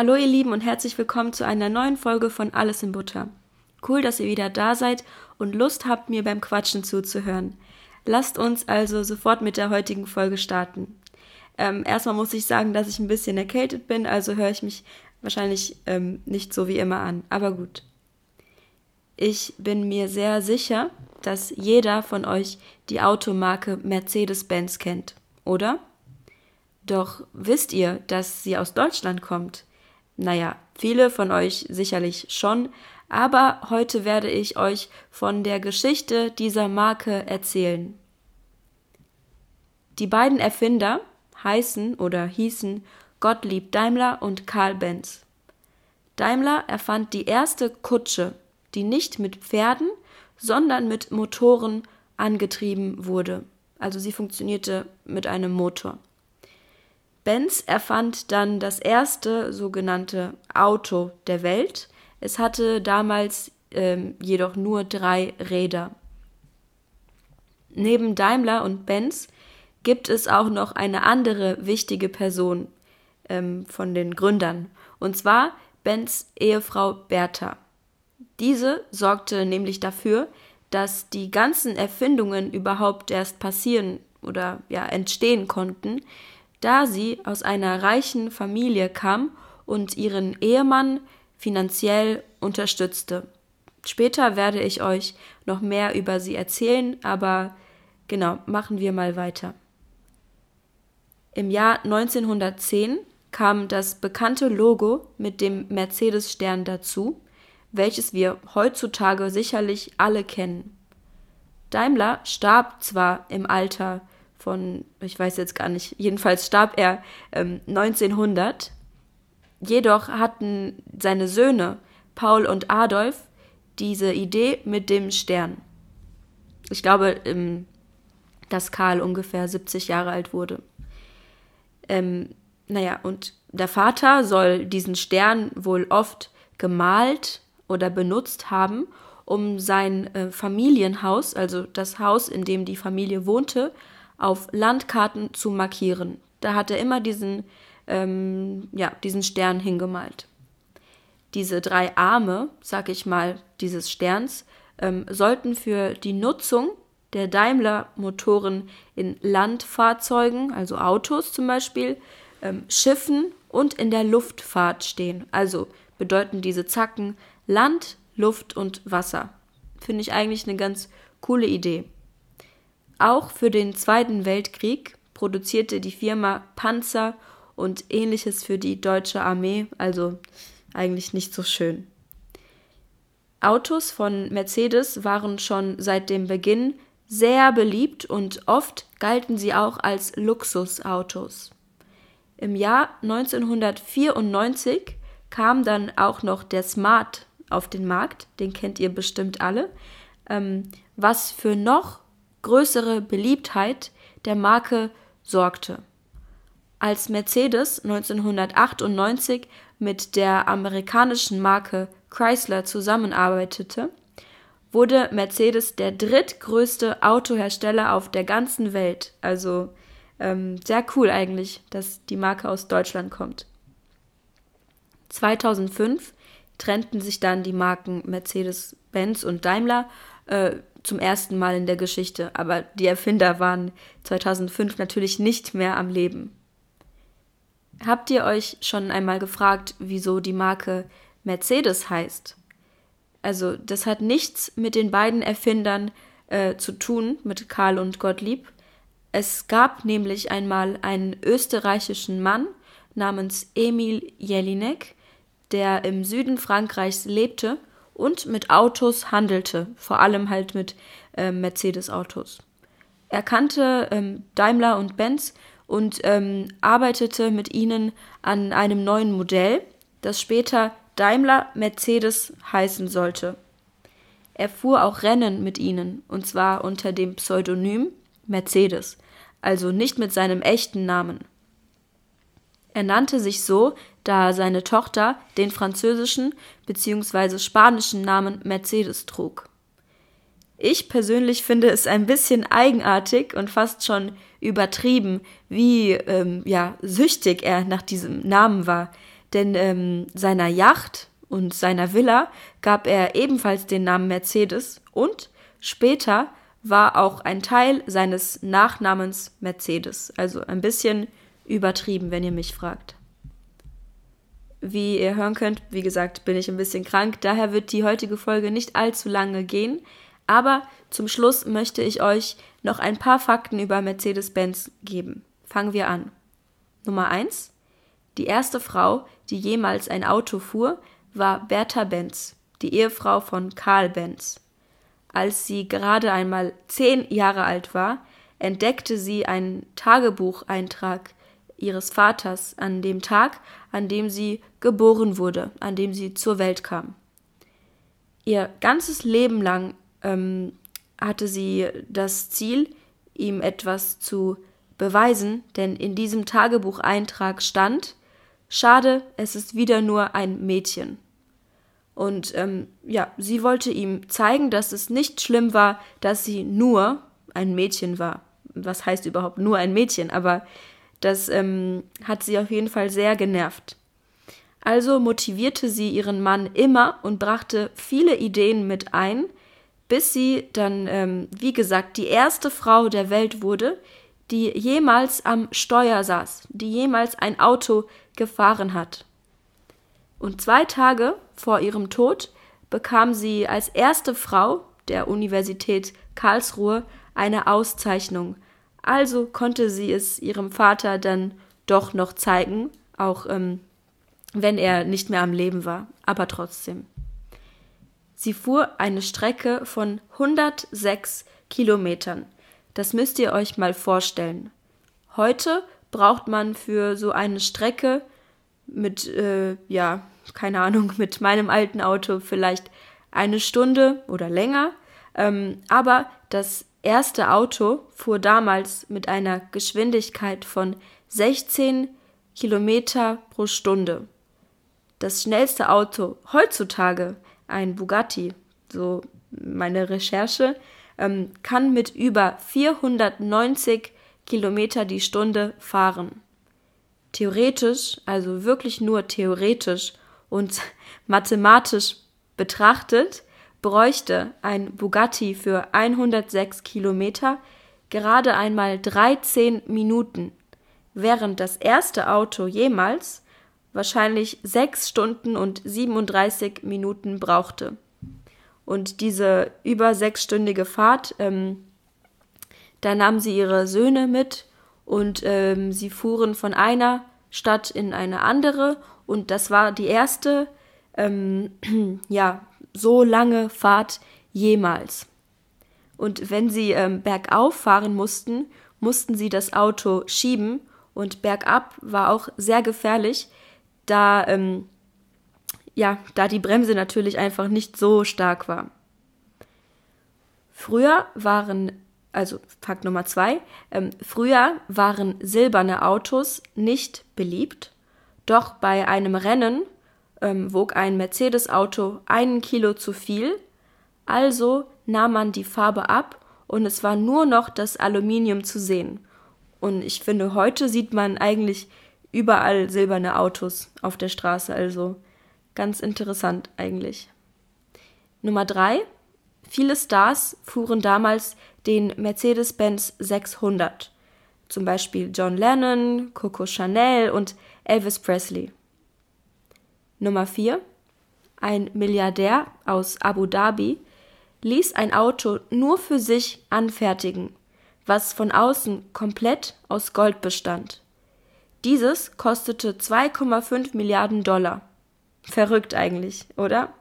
Hallo ihr Lieben und herzlich willkommen zu einer neuen Folge von Alles in Butter. Cool, dass ihr wieder da seid und Lust habt, mir beim Quatschen zuzuhören. Lasst uns also sofort mit der heutigen Folge starten. Ähm, erstmal muss ich sagen, dass ich ein bisschen erkältet bin, also höre ich mich wahrscheinlich ähm, nicht so wie immer an. Aber gut. Ich bin mir sehr sicher, dass jeder von euch die Automarke Mercedes-Benz kennt, oder? Doch wisst ihr, dass sie aus Deutschland kommt? Naja, viele von euch sicherlich schon, aber heute werde ich euch von der Geschichte dieser Marke erzählen. Die beiden Erfinder heißen oder hießen Gottlieb Daimler und Karl Benz. Daimler erfand die erste Kutsche, die nicht mit Pferden, sondern mit Motoren angetrieben wurde. Also sie funktionierte mit einem Motor. Benz erfand dann das erste sogenannte Auto der Welt. Es hatte damals ähm, jedoch nur drei Räder. Neben Daimler und Benz gibt es auch noch eine andere wichtige Person ähm, von den Gründern, und zwar Benz Ehefrau Bertha. Diese sorgte nämlich dafür, dass die ganzen Erfindungen überhaupt erst passieren oder ja entstehen konnten, da sie aus einer reichen Familie kam und ihren Ehemann finanziell unterstützte. Später werde ich euch noch mehr über sie erzählen, aber genau, machen wir mal weiter. Im Jahr 1910 kam das bekannte Logo mit dem Mercedes-Stern dazu, welches wir heutzutage sicherlich alle kennen. Daimler starb zwar im Alter von, ich weiß jetzt gar nicht, jedenfalls starb er ähm, 1900. Jedoch hatten seine Söhne Paul und Adolf diese Idee mit dem Stern. Ich glaube, ähm, dass Karl ungefähr 70 Jahre alt wurde. Ähm, naja, und der Vater soll diesen Stern wohl oft gemalt oder benutzt haben, um sein äh, Familienhaus, also das Haus, in dem die Familie wohnte, auf Landkarten zu markieren. Da hat er immer diesen, ähm, ja, diesen Stern hingemalt. Diese drei Arme, sag ich mal, dieses Sterns, ähm, sollten für die Nutzung der Daimler-Motoren in Landfahrzeugen, also Autos zum Beispiel, ähm, Schiffen und in der Luftfahrt stehen. Also bedeuten diese Zacken Land, Luft und Wasser. Finde ich eigentlich eine ganz coole Idee. Auch für den Zweiten Weltkrieg produzierte die Firma Panzer und ähnliches für die deutsche Armee, also eigentlich nicht so schön. Autos von Mercedes waren schon seit dem Beginn sehr beliebt und oft galten sie auch als Luxusautos. Im Jahr 1994 kam dann auch noch der Smart auf den Markt, den kennt ihr bestimmt alle, ähm, was für noch größere Beliebtheit der Marke sorgte. Als Mercedes 1998 mit der amerikanischen Marke Chrysler zusammenarbeitete, wurde Mercedes der drittgrößte Autohersteller auf der ganzen Welt. Also ähm, sehr cool eigentlich, dass die Marke aus Deutschland kommt. 2005 trennten sich dann die Marken Mercedes-Benz und Daimler äh, zum ersten Mal in der Geschichte, aber die Erfinder waren 2005 natürlich nicht mehr am Leben. Habt ihr euch schon einmal gefragt, wieso die Marke Mercedes heißt? Also, das hat nichts mit den beiden Erfindern äh, zu tun, mit Karl und Gottlieb. Es gab nämlich einmal einen österreichischen Mann namens Emil Jelinek, der im Süden Frankreichs lebte und mit Autos handelte, vor allem halt mit äh, Mercedes-Autos. Er kannte ähm, Daimler und Benz und ähm, arbeitete mit ihnen an einem neuen Modell, das später Daimler Mercedes heißen sollte. Er fuhr auch Rennen mit ihnen, und zwar unter dem Pseudonym Mercedes, also nicht mit seinem echten Namen. Er nannte sich so, da seine Tochter den französischen bzw. spanischen Namen Mercedes trug. Ich persönlich finde es ein bisschen eigenartig und fast schon übertrieben, wie ähm, ja süchtig er nach diesem Namen war. denn ähm, seiner Yacht und seiner Villa gab er ebenfalls den Namen Mercedes und später war auch ein Teil seines Nachnamens Mercedes. Also ein bisschen übertrieben, wenn ihr mich fragt. Wie ihr hören könnt, wie gesagt, bin ich ein bisschen krank, daher wird die heutige Folge nicht allzu lange gehen, aber zum Schluss möchte ich euch noch ein paar Fakten über Mercedes-Benz geben. Fangen wir an. Nummer eins: Die erste Frau, die jemals ein Auto fuhr, war Bertha Benz, die Ehefrau von Karl Benz. Als sie gerade einmal zehn Jahre alt war, entdeckte sie einen Tagebucheintrag ihres Vaters an dem Tag, an dem sie geboren wurde, an dem sie zur Welt kam. Ihr ganzes Leben lang ähm, hatte sie das Ziel, ihm etwas zu beweisen, denn in diesem Tagebucheintrag stand Schade, es ist wieder nur ein Mädchen. Und ähm, ja, sie wollte ihm zeigen, dass es nicht schlimm war, dass sie nur ein Mädchen war. Was heißt überhaupt nur ein Mädchen? Aber das ähm, hat sie auf jeden Fall sehr genervt. Also motivierte sie ihren Mann immer und brachte viele Ideen mit ein, bis sie dann, ähm, wie gesagt, die erste Frau der Welt wurde, die jemals am Steuer saß, die jemals ein Auto gefahren hat. Und zwei Tage vor ihrem Tod bekam sie als erste Frau der Universität Karlsruhe eine Auszeichnung. Also konnte sie es ihrem Vater dann doch noch zeigen, auch ähm, wenn er nicht mehr am Leben war, aber trotzdem. Sie fuhr eine Strecke von 106 Kilometern. Das müsst ihr euch mal vorstellen. Heute braucht man für so eine Strecke mit, äh, ja, keine Ahnung, mit meinem alten Auto vielleicht eine Stunde oder länger. Ähm, aber das erste Auto fuhr damals mit einer Geschwindigkeit von 16 Kilometer pro Stunde. Das schnellste Auto heutzutage ein Bugatti, so meine Recherche, ähm, kann mit über 490 Kilometer die Stunde fahren. Theoretisch, also wirklich nur theoretisch und mathematisch betrachtet, bräuchte ein Bugatti für 106 Kilometer gerade einmal 13 Minuten, während das erste Auto jemals wahrscheinlich sechs Stunden und 37 Minuten brauchte. Und diese über sechsstündige Fahrt, ähm, da nahmen sie ihre Söhne mit und ähm, sie fuhren von einer Stadt in eine andere und das war die erste, ähm, ja, so lange Fahrt jemals. Und wenn sie ähm, bergauf fahren mussten, mussten sie das Auto schieben und bergab war auch sehr gefährlich, da, ähm, ja, da die Bremse natürlich einfach nicht so stark war. Früher waren, also Fakt Nummer zwei, ähm, früher waren silberne Autos nicht beliebt, doch bei einem Rennen ähm, wog ein Mercedes-Auto einen Kilo zu viel, also nahm man die Farbe ab und es war nur noch das Aluminium zu sehen. Und ich finde, heute sieht man eigentlich überall silberne Autos auf der Straße, also ganz interessant eigentlich. Nummer drei. Viele Stars fuhren damals den Mercedes-Benz 600. Zum Beispiel John Lennon, Coco Chanel und Elvis Presley. Nummer vier. Ein Milliardär aus Abu Dhabi ließ ein Auto nur für sich anfertigen, was von außen komplett aus Gold bestand. Dieses kostete 2,5 Milliarden Dollar. Verrückt eigentlich, oder?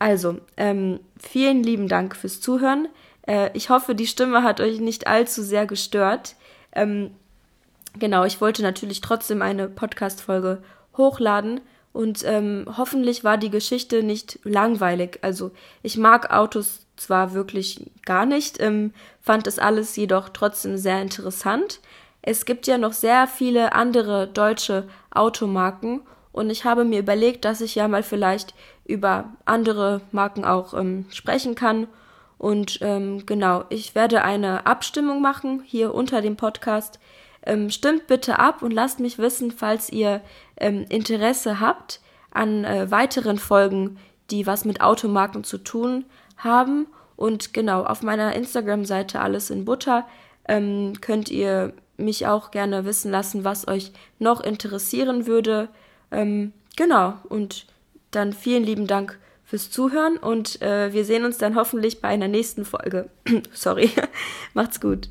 Also, ähm, vielen lieben Dank fürs Zuhören. Äh, ich hoffe, die Stimme hat euch nicht allzu sehr gestört. Ähm, genau, ich wollte natürlich trotzdem eine Podcast-Folge hochladen und ähm, hoffentlich war die Geschichte nicht langweilig. Also, ich mag Autos zwar wirklich gar nicht, ähm, fand es alles jedoch trotzdem sehr interessant. Es gibt ja noch sehr viele andere deutsche Automarken und ich habe mir überlegt, dass ich ja mal vielleicht über andere Marken auch ähm, sprechen kann. Und ähm, genau, ich werde eine Abstimmung machen hier unter dem Podcast, Ähm, stimmt bitte ab und lasst mich wissen, falls ihr ähm, Interesse habt an äh, weiteren Folgen, die was mit Automarken zu tun haben. Und genau, auf meiner Instagram-Seite alles in Butter ähm, könnt ihr mich auch gerne wissen lassen, was euch noch interessieren würde. Ähm, genau, und dann vielen lieben Dank fürs Zuhören und äh, wir sehen uns dann hoffentlich bei einer nächsten Folge. Sorry, macht's gut.